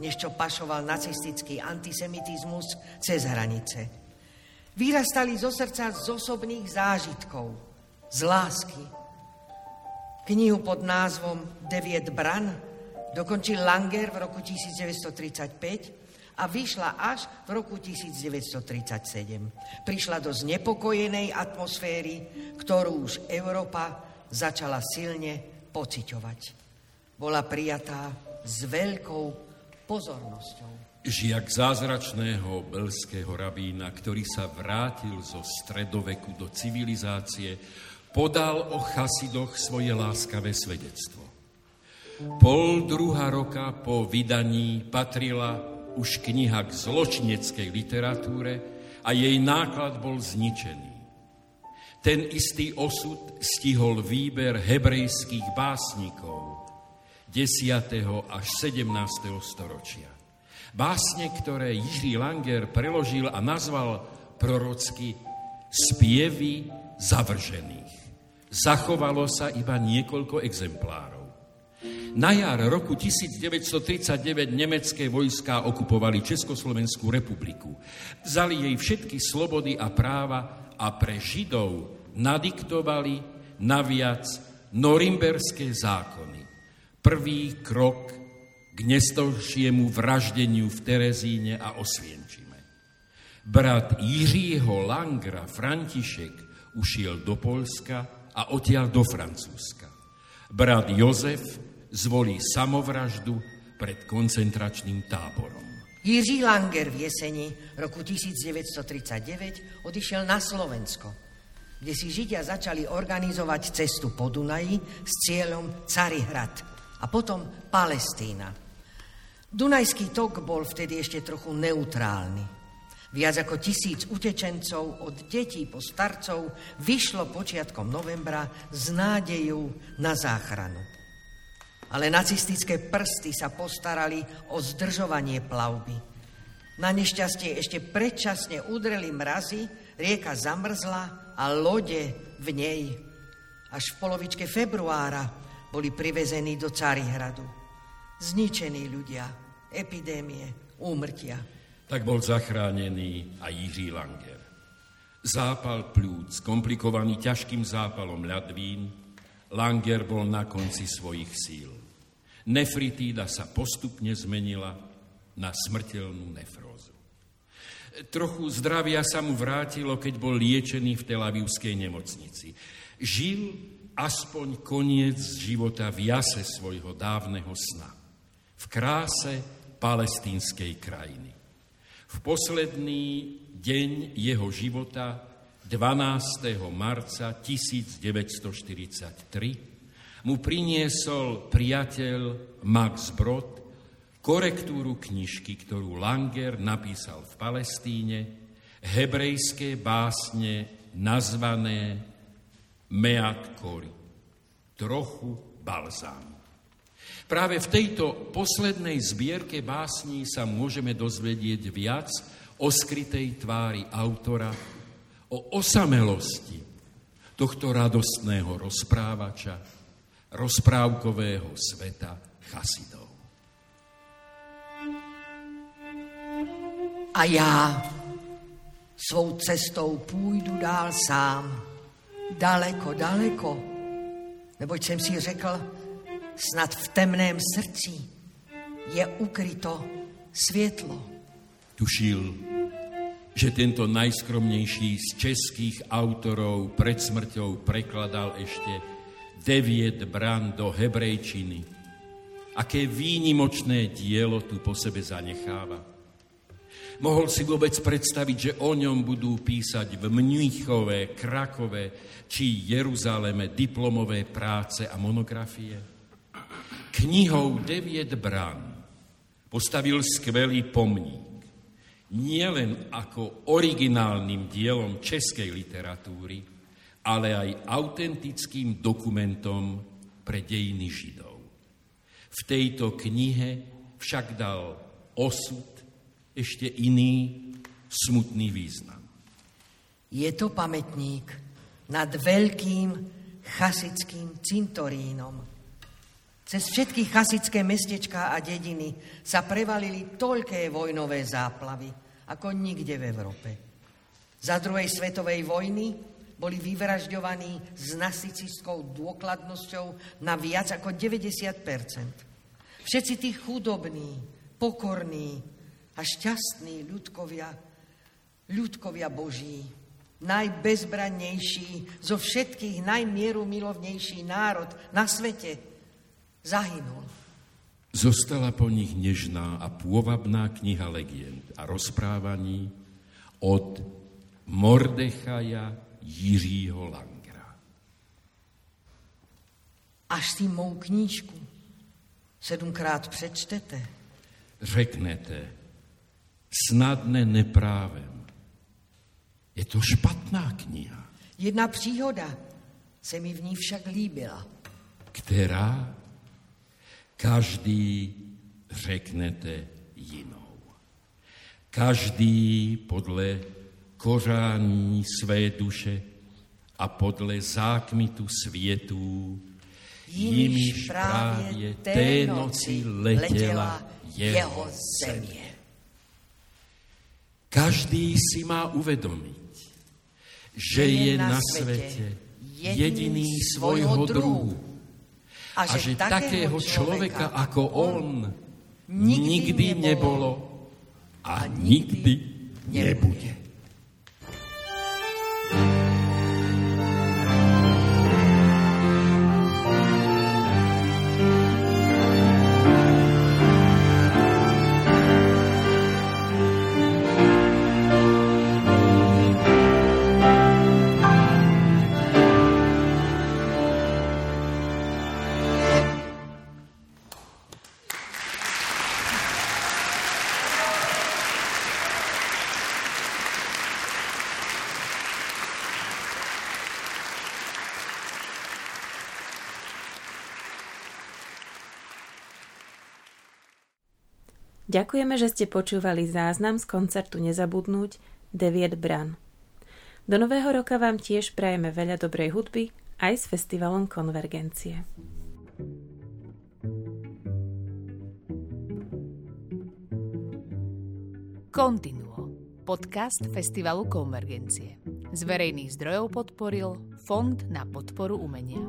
než čo pašoval nacistický antisemitizmus cez hranice. Vyrastali zo srdca z osobných zážitkov, z lásky. Knihu pod názvom Deviet bran Dokončil Langer v roku 1935 a vyšla až v roku 1937. Prišla do znepokojenej atmosféry, ktorú už Európa začala silne pociťovať. Bola prijatá s veľkou pozornosťou. Žiak zázračného belského rabína, ktorý sa vrátil zo stredoveku do civilizácie, podal o chasidoch svoje láskavé svedectvo. Pol druhá roka po vydaní patrila už kniha k zločineckej literatúre a jej náklad bol zničený. Ten istý osud stihol výber hebrejských básnikov 10. až 17. storočia. Básne, ktoré Jiří Langer preložil a nazval prorocky spievy zavržených. Zachovalo sa iba niekoľko exemplárov. Na jar roku 1939 nemecké vojská okupovali Československú republiku. Vzali jej všetky slobody a práva a pre Židov nadiktovali naviac norimberské zákony. Prvý krok k nestovšiemu vraždeniu v Terezíne a Osvienčime. Brat Jiřího Langra, František, ušiel do Polska a odtiaľ do Francúzska. Brat Jozef zvolí samovraždu pred koncentračným táborom. Jiří Langer v jeseni roku 1939 odišiel na Slovensko, kde si Židia začali organizovať cestu po Dunaji s cieľom Carihrad a potom Palestína. Dunajský tok bol vtedy ešte trochu neutrálny. Viac ako tisíc utečencov od detí po starcov vyšlo počiatkom novembra s nádejou na záchranu ale nacistické prsty sa postarali o zdržovanie plavby. Na nešťastie ešte predčasne udreli mrazy, rieka zamrzla a lode v nej. Až v polovičke februára boli privezení do Carihradu. Zničení ľudia, epidémie, úmrtia. Tak bol zachránený aj Jiří Langer. Zápal plúc, komplikovaný ťažkým zápalom ľadvín, Langer bol na konci svojich síl. Nefritída sa postupne zmenila na smrteľnú nefrózu. Trochu zdravia sa mu vrátilo, keď bol liečený v Telavivskej nemocnici. Žil aspoň koniec života v jase svojho dávneho sna. V kráse palestínskej krajiny. V posledný deň jeho života 12. marca 1943 mu priniesol priateľ Max Brod korektúru knižky, ktorú Langer napísal v Palestíne, hebrejské básne nazvané Meat Kori, trochu balzámu. Práve v tejto poslednej zbierke básní sa môžeme dozvedieť viac o skrytej tvári autora, o osamelosti tohto radostného rozprávača, rozprávkového sveta chasidov. A já svou cestou půjdu dál sám, daleko, daleko, neboť jsem si řekl, snad v temném srdci je ukryto světlo. Tušil, že tento najskromnejší z českých autorov pred smrťou prekladal ešte deviet bran do hebrejčiny. Aké výnimočné dielo tu po sebe zanecháva. Mohol si vôbec predstaviť, že o ňom budú písať v Mníchove, Krakove či Jeruzaleme diplomové práce a monografie? Knihou Deviet brán postavil skvelý pomník. Nielen ako originálnym dielom českej literatúry, ale aj autentickým dokumentom pre dejiny Židov. V tejto knihe však dal osud ešte iný smutný význam. Je to pamätník nad veľkým chasickým cintorínom. Cez všetky chasické mestečká a dediny sa prevalili toľké vojnové záplavy, ako nikde v Európe. Za druhej svetovej vojny boli vyvražďovaní s nacicistickou dôkladnosťou na viac ako 90% Všetci tí chudobní, pokorní a šťastní ľudkovia, ľudkovia Boží, najbezbrannejší, zo všetkých najmieru milovnejší národ na svete, zahynul. Zostala po nich nežná a pôvabná kniha legend a rozprávaní od Mordechaja Jiřího Langera. Až si mou knížku sedmkrát přečtete, řeknete, snadne neprávem. Je to špatná kniha. Jedna příhoda se mi v ní však líbila. Která? Každý řeknete jinou. Každý podle kořání své duše a podle zákmitu světů, jimiž právě té noci letěla jeho země. Každý si má uvedomiť, že je na svete jediný svojho druhu a že takého človeka ako on nikdy nebolo a nikdy nebude. Ďakujeme, že ste počúvali záznam z koncertu Nezabudnúť Deviet Bran. Do nového roka vám tiež prajeme veľa dobrej hudby aj s festivalom Konvergencie. Continuo. Podcast Festivalu Konvergencie. Z verejných zdrojov podporil Fond na podporu umenia.